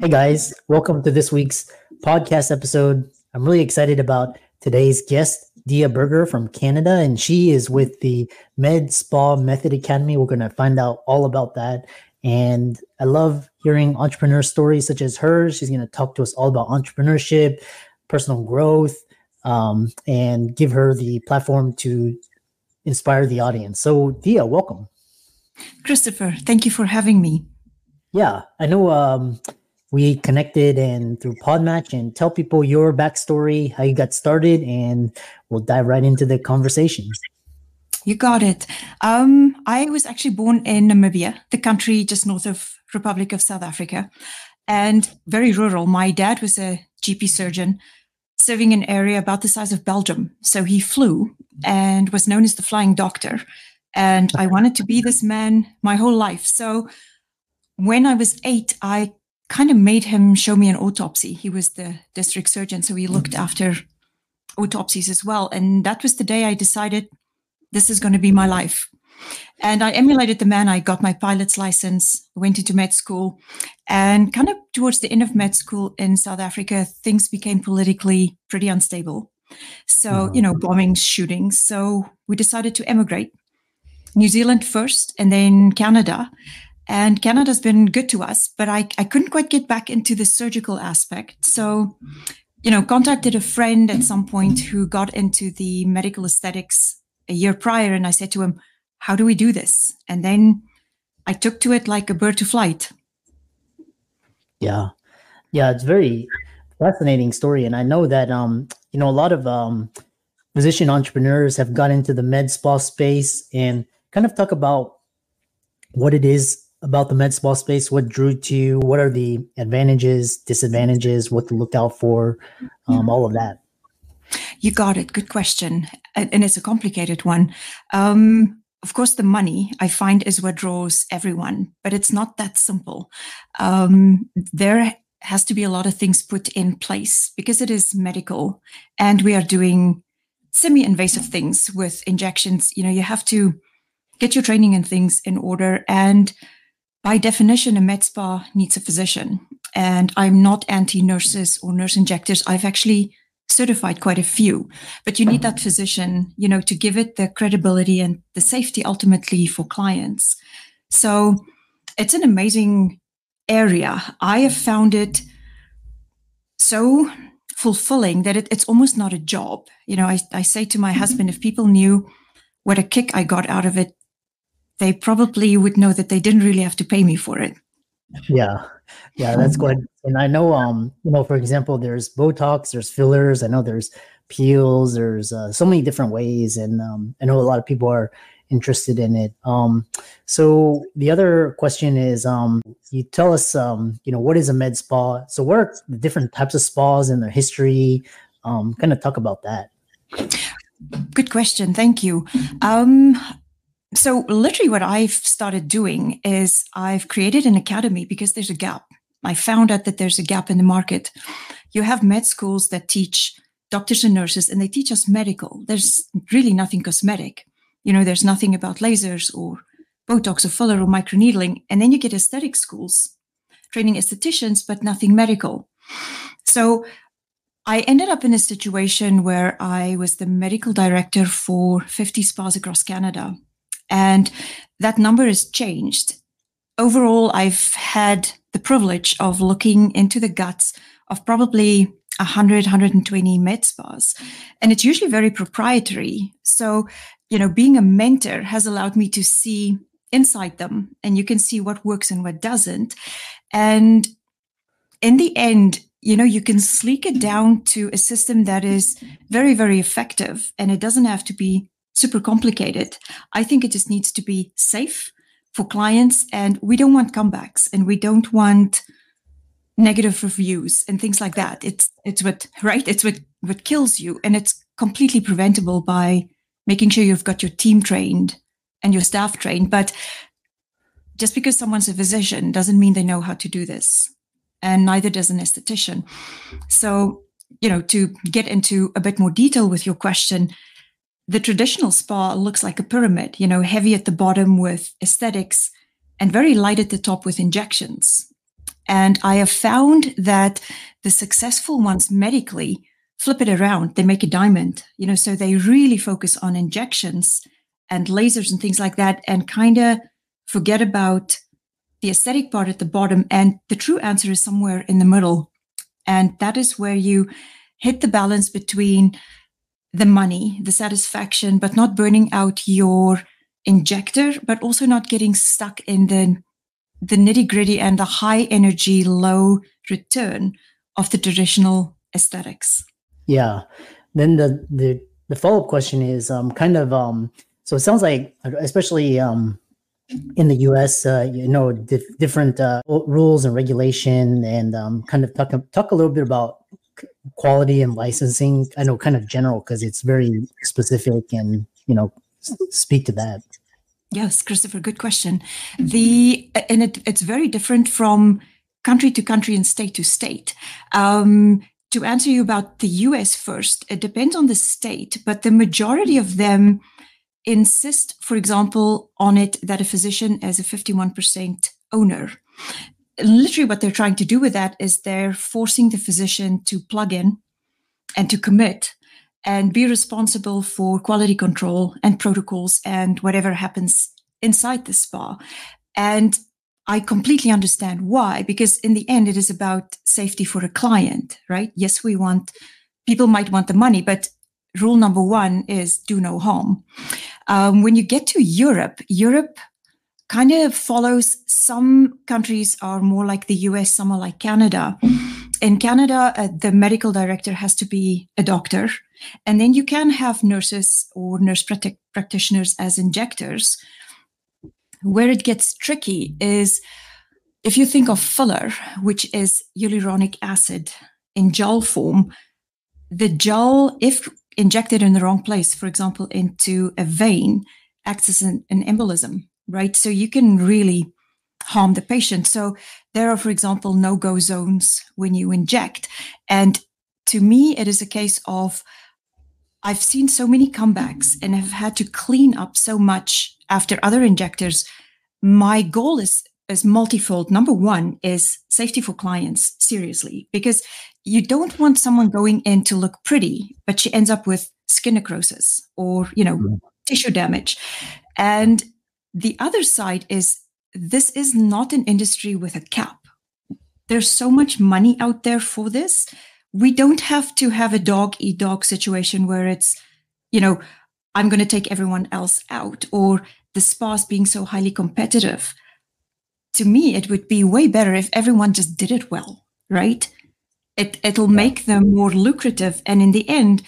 Hey guys, welcome to this week's podcast episode. I'm really excited about today's guest, Dia Burger from Canada, and she is with the Med Spa Method Academy. We're going to find out all about that. And I love hearing entrepreneur stories such as hers. She's going to talk to us all about entrepreneurship, personal growth, um, and give her the platform to inspire the audience. So, Dia, welcome. Christopher, thank you for having me. Yeah, I know um, we connected and through Podmatch and tell people your backstory, how you got started, and we'll dive right into the conversation. You got it. Um, I was actually born in Namibia, the country just north of Republic of South Africa, and very rural. My dad was a GP surgeon serving an area about the size of Belgium. So he flew and was known as the flying doctor. And I wanted to be this man my whole life. So when I was eight, I kind of made him show me an autopsy. He was the district surgeon, so he looked mm-hmm. after autopsies as well. And that was the day I decided this is going to be my life. And I emulated the man. I got my pilot's license, went into med school, and kind of towards the end of med school in South Africa, things became politically pretty unstable. So, mm-hmm. you know, bombings, shootings. So we decided to emigrate. New Zealand first, and then Canada. And Canada's been good to us, but I, I couldn't quite get back into the surgical aspect. So, you know, contacted a friend at some point who got into the medical aesthetics a year prior. And I said to him, How do we do this? And then I took to it like a bird to flight. Yeah. Yeah. It's very fascinating story. And I know that, um, you know, a lot of um, physician entrepreneurs have got into the med spa space and kind of talk about what it is about the med spa space? What drew to you? What are the advantages, disadvantages, what to look out for, um, all of that? You got it. Good question. And it's a complicated one. Um, of course, the money I find is what draws everyone, but it's not that simple. Um, there has to be a lot of things put in place because it is medical and we are doing semi invasive things with injections. You know, you have to get your training and things in order. And by definition, a med spa needs a physician. And I'm not anti nurses or nurse injectors. I've actually certified quite a few, but you need that mm-hmm. physician, you know, to give it the credibility and the safety ultimately for clients. So it's an amazing area. I have found it so fulfilling that it, it's almost not a job. You know, I, I say to my mm-hmm. husband, if people knew what a kick I got out of it, they probably would know that they didn't really have to pay me for it. Yeah. Yeah, that's good. And I know, um, you know, for example, there's Botox, there's fillers. I know there's peels. There's uh, so many different ways, and um, I know a lot of people are interested in it. Um, so the other question is, um, you tell us, um, you know, what is a med spa? So what are the different types of spas and their history? Um, kind of talk about that. Good question. Thank you. Um, so, literally, what I've started doing is I've created an academy because there's a gap. I found out that there's a gap in the market. You have med schools that teach doctors and nurses, and they teach us medical. There's really nothing cosmetic. You know, there's nothing about lasers or Botox or filler or microneedling. And then you get aesthetic schools training estheticians, but nothing medical. So, I ended up in a situation where I was the medical director for 50 spas across Canada and that number has changed. Overall, I've had the privilege of looking into the guts of probably 100, 120 med spas. And it's usually very proprietary. So, you know, being a mentor has allowed me to see inside them and you can see what works and what doesn't. And in the end, you know, you can sleek it down to a system that is very, very effective and it doesn't have to be super complicated. I think it just needs to be safe for clients and we don't want comebacks and we don't want negative reviews and things like that. It's it's what right? It's what what kills you and it's completely preventable by making sure you've got your team trained and your staff trained. But just because someone's a physician doesn't mean they know how to do this. And neither does an esthetician. So, you know, to get into a bit more detail with your question, the traditional spa looks like a pyramid, you know, heavy at the bottom with aesthetics and very light at the top with injections. And I have found that the successful ones medically flip it around. They make a diamond, you know, so they really focus on injections and lasers and things like that and kind of forget about the aesthetic part at the bottom. And the true answer is somewhere in the middle. And that is where you hit the balance between the money, the satisfaction, but not burning out your injector, but also not getting stuck in the the nitty gritty and the high energy, low return of the traditional aesthetics. Yeah. Then the the the follow up question is um, kind of um, so it sounds like especially um, in the U.S., uh, you know, dif- different uh, rules and regulation, and um, kind of talk talk a little bit about quality and licensing. I know, kind of general because it's very specific, and you know, speak to that. Yes, Christopher, good question. The and it, it's very different from country to country and state to state. Um, to answer you about the US first, it depends on the state, but the majority of them insist, for example, on it that a physician is a 51% owner. Literally, what they're trying to do with that is they're forcing the physician to plug in and to commit and be responsible for quality control and protocols and whatever happens inside the spa. And I completely understand why, because in the end, it is about safety for a client, right? Yes, we want, people might want the money, but rule number one is do no harm. Um, when you get to Europe, Europe kind of follows some countries are more like the US, some are like Canada. In Canada, uh, the medical director has to be a doctor. And then you can have nurses or nurse practitioners as injectors. Where it gets tricky is if you think of filler, which is hyaluronic acid in gel form, the gel, if injected in the wrong place, for example, into a vein, acts as an, an embolism, right? So you can really harm the patient. So there are, for example, no go zones when you inject. And to me, it is a case of I've seen so many comebacks and have had to clean up so much after other injectors. My goal is is multifold. Number one is safety for clients, seriously, because you don't want someone going in to look pretty, but she ends up with skin necrosis or, you know, mm. tissue damage. And the other side is this is not an industry with a cap. There's so much money out there for this we don't have to have a dog eat dog situation where it's, you know, I'm going to take everyone else out or the spas being so highly competitive. To me, it would be way better if everyone just did it well, right? It, it'll make them more lucrative. And in the end,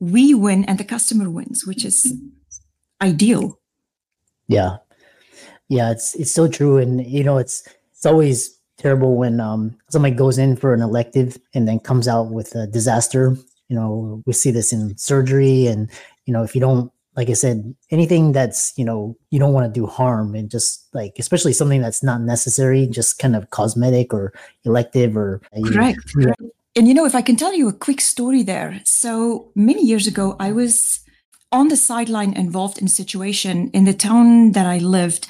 we win and the customer wins, which is ideal. Yeah. Yeah, it's it's so true. And you know, it's it's always terrible when um, somebody goes in for an elective and then comes out with a disaster. You know, we see this in surgery, and you know, if you don't, like I said, anything that's you know you don't want to do harm, and just like especially something that's not necessary, just kind of cosmetic or elective or correct. You know, and you know, if I can tell you a quick story there. So many years ago, I was on the sideline involved in a situation in the town that I lived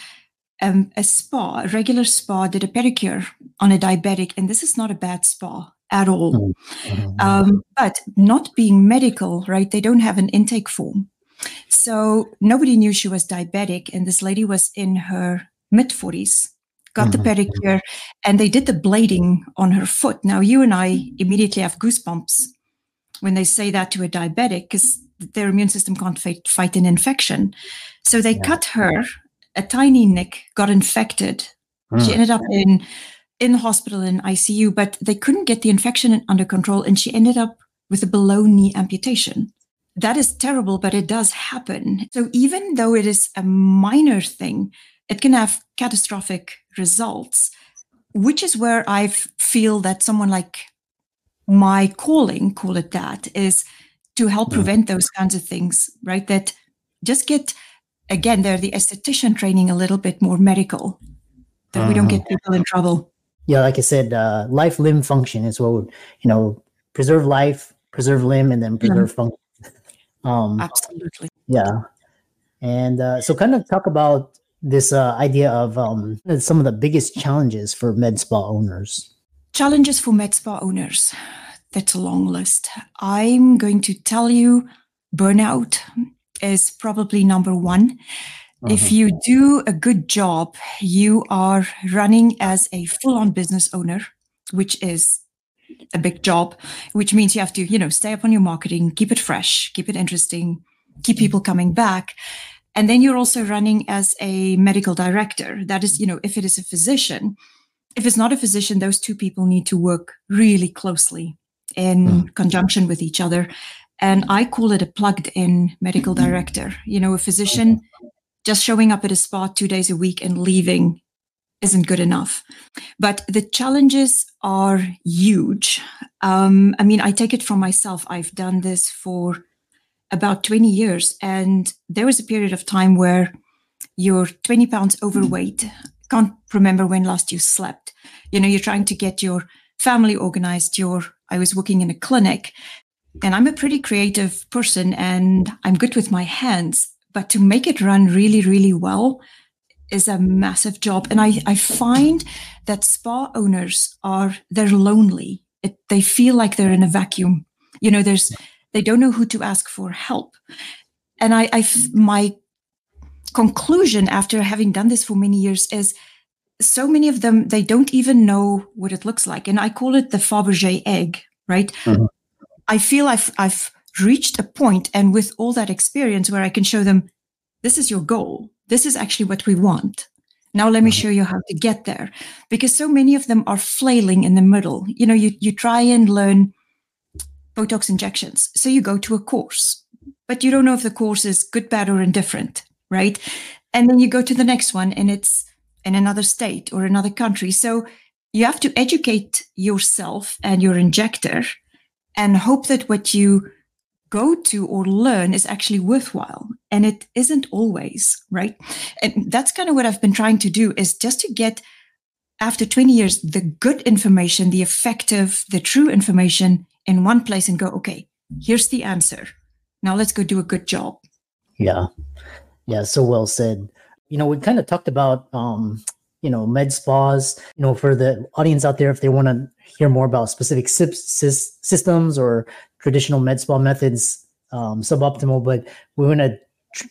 um, a spa, a regular spa, did a pedicure on a diabetic, and this is not a bad spa at all. Mm-hmm. mm-hmm. Um, but not being medical, right? They don't have an intake form. So nobody knew she was diabetic, and this lady was in her mid 40s, got mm-hmm. the pedicure, and they did the blading on her foot. Now, you and I immediately have goosebumps when they say that to a diabetic because their immune system can't fight, fight an infection. So they yeah. cut her a tiny nick got infected. Mm. She ended up in in the hospital in ICU, but they couldn't get the infection under control, and she ended up with a below knee amputation. That is terrible, but it does happen. So even though it is a minor thing, it can have catastrophic results, which is where I feel that someone like my calling, call it that, is to help prevent those kinds of things, right? That just get again, they're the esthetician training a little bit more medical, that uh-huh. we don't get uh-huh. people in trouble. Yeah, like I said, uh, life limb function is what would, you know, preserve life, preserve limb, and then preserve mm-hmm. function. Um, Absolutely. Yeah. And uh, so, kind of talk about this uh, idea of um, some of the biggest challenges for med spa owners. challenges for med spa owners. That's a long list. I'm going to tell you burnout is probably number one. Uh-huh. If you do a good job, you are running as a full on business owner, which is a big job, which means you have to, you know, stay up on your marketing, keep it fresh, keep it interesting, keep people coming back. And then you're also running as a medical director. That is, you know, if it is a physician, if it's not a physician, those two people need to work really closely in mm. conjunction with each other. And I call it a plugged in medical director. You know, a physician just showing up at a spot two days a week and leaving isn't good enough. But the challenges are huge. Um, I mean, I take it from myself. I've done this for about 20 years, and there was a period of time where you're 20 pounds overweight. Can't remember when last you slept. You know, you're trying to get your family organized. You're, I was working in a clinic, and I'm a pretty creative person and I'm good with my hands. But to make it run really, really well, is a massive job. And I, I find that spa owners are, they're lonely. It, they feel like they're in a vacuum. You know, there's, they don't know who to ask for help. And I, I, my conclusion after having done this for many years is so many of them, they don't even know what it looks like. And I call it the Fabergé egg, right? Mm-hmm. I feel I've, I've reached a point and with all that experience where I can show them, this is your goal this is actually what we want. Now let me mm-hmm. show you how to get there. Because so many of them are flailing in the middle. You know, you, you try and learn Botox injections. So you go to a course, but you don't know if the course is good, bad, or indifferent, right? And then you go to the next one and it's in another state or another country. So you have to educate yourself and your injector and hope that what you go to or learn is actually worthwhile. And it isn't always right? And that's kind of what i've been trying to do is just to get after 20 years the good information the effective the true information in one place and go okay here's the answer. Now let's go do a good job. Yeah. Yeah so well said you know we kind of talked about um you know med spas you know for the audience out there if they want to hear more about specific systems or traditional med spa methods um, suboptimal, but we want to tr-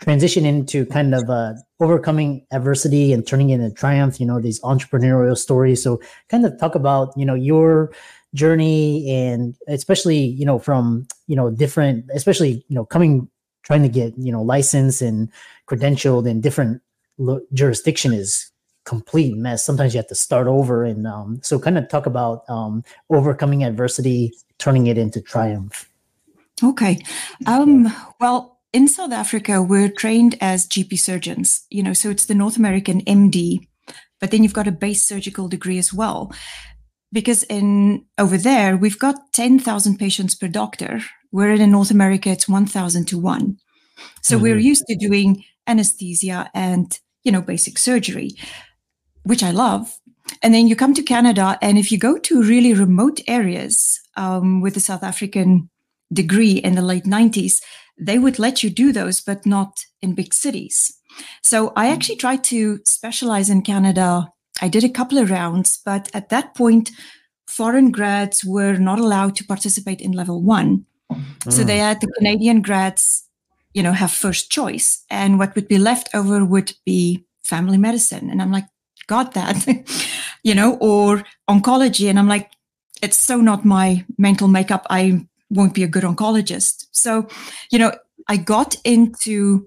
transition into kind of uh, overcoming adversity and turning it into triumph. You know, these entrepreneurial stories. So, kind of talk about you know your journey and especially you know from you know different, especially you know coming trying to get you know licensed and credentialed in different lo- jurisdiction is complete mess. Sometimes you have to start over, and um, so kind of talk about um, overcoming adversity turning it into triumph? Okay. Um, well, in South Africa, we're trained as GP surgeons, you know, so it's the North American MD, but then you've got a base surgical degree as well. Because in over there, we've got 10,000 patients per doctor, where in North America, it's 1,000 to 1. So mm-hmm. we're used to doing anesthesia and, you know, basic surgery, which I love. And then you come to Canada, and if you go to really remote areas um, with a South African degree in the late 90s, they would let you do those, but not in big cities. So I actually tried to specialize in Canada. I did a couple of rounds, but at that point, foreign grads were not allowed to participate in level one. Mm. So they had the Canadian grads, you know, have first choice. And what would be left over would be family medicine. And I'm like, got that, you know, or oncology. And I'm like, it's so not my mental makeup. I won't be a good oncologist. So, you know, I got into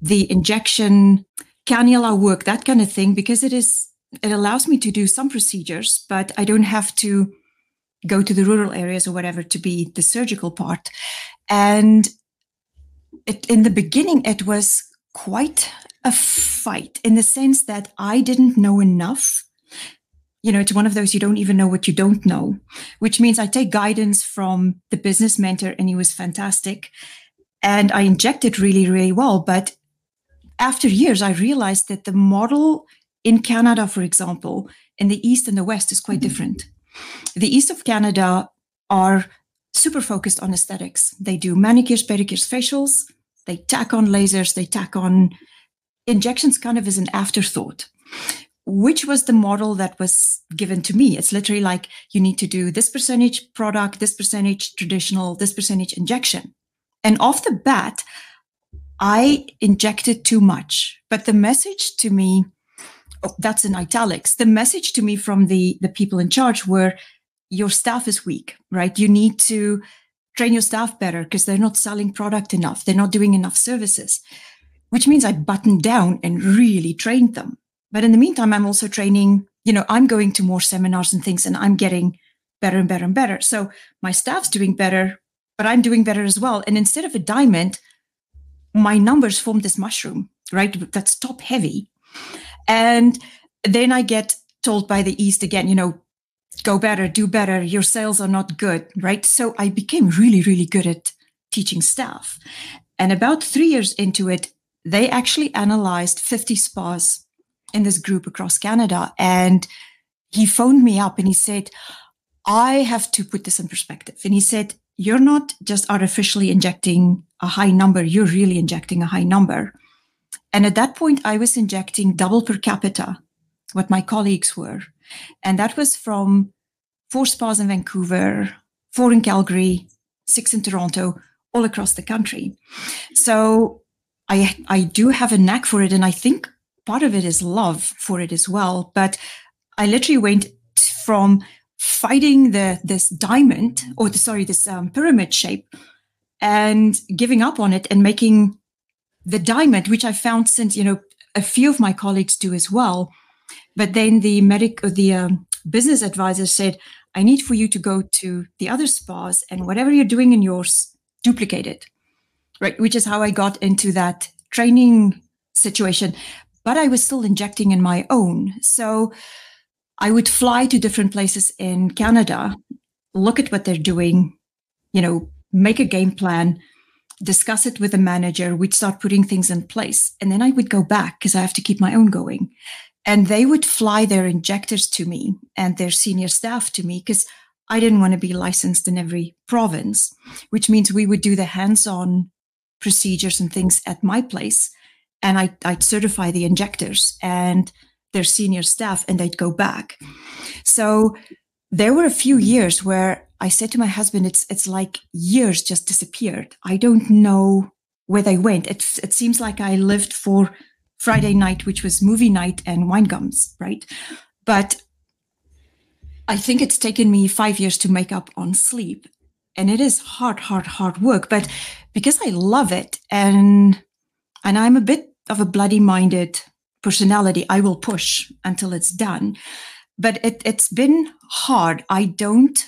the injection cannula work, that kind of thing, because it is, it allows me to do some procedures, but I don't have to go to the rural areas or whatever to be the surgical part. And it, in the beginning, it was quite a fight in the sense that I didn't know enough you know, it's one of those you don't even know what you don't know, which means I take guidance from the business mentor and he was fantastic. And I injected really, really well. But after years, I realized that the model in Canada, for example, in the East and the West is quite mm-hmm. different. The East of Canada are super focused on aesthetics. They do manicures, pedicures, facials. They tack on lasers. They tack on injections kind of as an afterthought. which was the model that was given to me. It's literally like you need to do this percentage product, this percentage traditional, this percentage injection. And off the bat, I injected too much. But the message to me, oh, that's in italics, the message to me from the, the people in charge were your staff is weak, right? You need to train your staff better because they're not selling product enough. They're not doing enough services, which means I buttoned down and really trained them. But in the meantime, I'm also training, you know, I'm going to more seminars and things and I'm getting better and better and better. So my staff's doing better, but I'm doing better as well. And instead of a diamond, my numbers formed this mushroom, right? That's top heavy. And then I get told by the East again, you know, go better, do better. Your sales are not good, right? So I became really, really good at teaching staff. And about three years into it, they actually analyzed 50 spas in this group across Canada. And he phoned me up and he said, I have to put this in perspective. And he said, You're not just artificially injecting a high number, you're really injecting a high number. And at that point, I was injecting double per capita what my colleagues were. And that was from four spas in Vancouver, four in Calgary, six in Toronto, all across the country. So I I do have a knack for it, and I think part of it is love for it as well. But I literally went from fighting the this diamond or the, sorry this um, pyramid shape and giving up on it and making the diamond, which I found since you know a few of my colleagues do as well. But then the medic, the um, business advisor said, I need for you to go to the other spas and whatever you're doing in yours, duplicate it. Right. Which is how I got into that training situation. But I was still injecting in my own. So I would fly to different places in Canada, look at what they're doing, you know, make a game plan, discuss it with the manager. We'd start putting things in place. And then I would go back because I have to keep my own going. And they would fly their injectors to me and their senior staff to me because I didn't want to be licensed in every province, which means we would do the hands on procedures and things at my place. And I, I'd certify the injectors and their senior staff, and they'd go back. So there were a few years where I said to my husband, it's, it's like years just disappeared. I don't know where they went. It, it seems like I lived for Friday night, which was movie night and wine gums, right? But I think it's taken me five years to make up on sleep. And it is hard, hard, hard work. But because I love it and and I'm a bit of a bloody minded personality, I will push until it's done. But it, it's been hard. I don't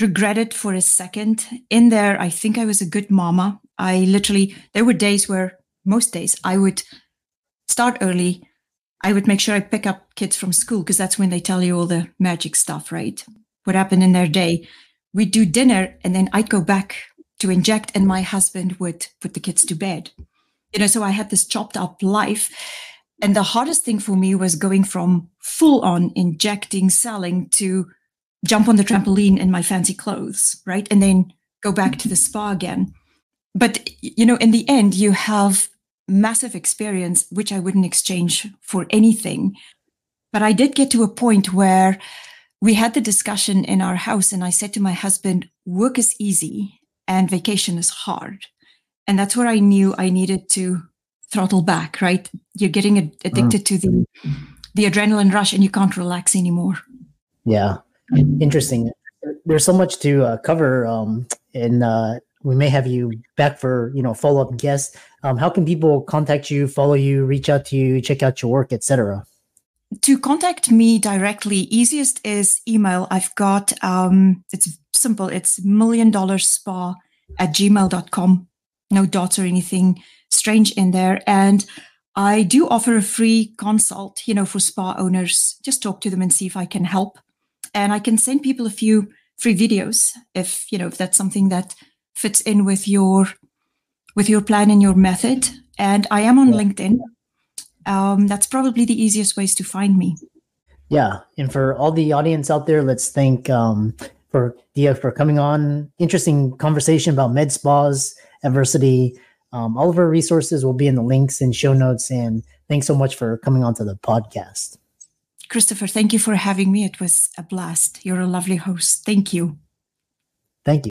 regret it for a second. In there, I think I was a good mama. I literally, there were days where most days I would start early. I would make sure I pick up kids from school because that's when they tell you all the magic stuff, right? What happened in their day. We'd do dinner and then I'd go back to inject and my husband would put the kids to bed. You know, so I had this chopped up life. And the hardest thing for me was going from full on injecting, selling to jump on the trampoline in my fancy clothes, right? And then go back to the spa again. But, you know, in the end, you have massive experience, which I wouldn't exchange for anything. But I did get to a point where we had the discussion in our house, and I said to my husband, work is easy and vacation is hard. And that's where I knew I needed to throttle back, right? You're getting addicted mm. to the the adrenaline rush and you can't relax anymore. Yeah. Interesting. There's so much to uh, cover um, and uh, we may have you back for you know follow up guests. Um, how can people contact you, follow you, reach out to you, check out your work, etc. To contact me directly, easiest is email. I've got um, it's simple. It's million dollar spa at gmail.com. No dots or anything strange in there. And I do offer a free consult, you know, for spa owners. Just talk to them and see if I can help. And I can send people a few free videos if, you know, if that's something that fits in with your with your plan and your method. And I am on yeah. LinkedIn. Um, that's probably the easiest ways to find me. Yeah, and for all the audience out there, let's thank um, for Dia for coming on. Interesting conversation about med spas, adversity. Um, all of our resources will be in the links and show notes. And thanks so much for coming on to the podcast. Christopher, thank you for having me. It was a blast. You're a lovely host. Thank you. Thank you.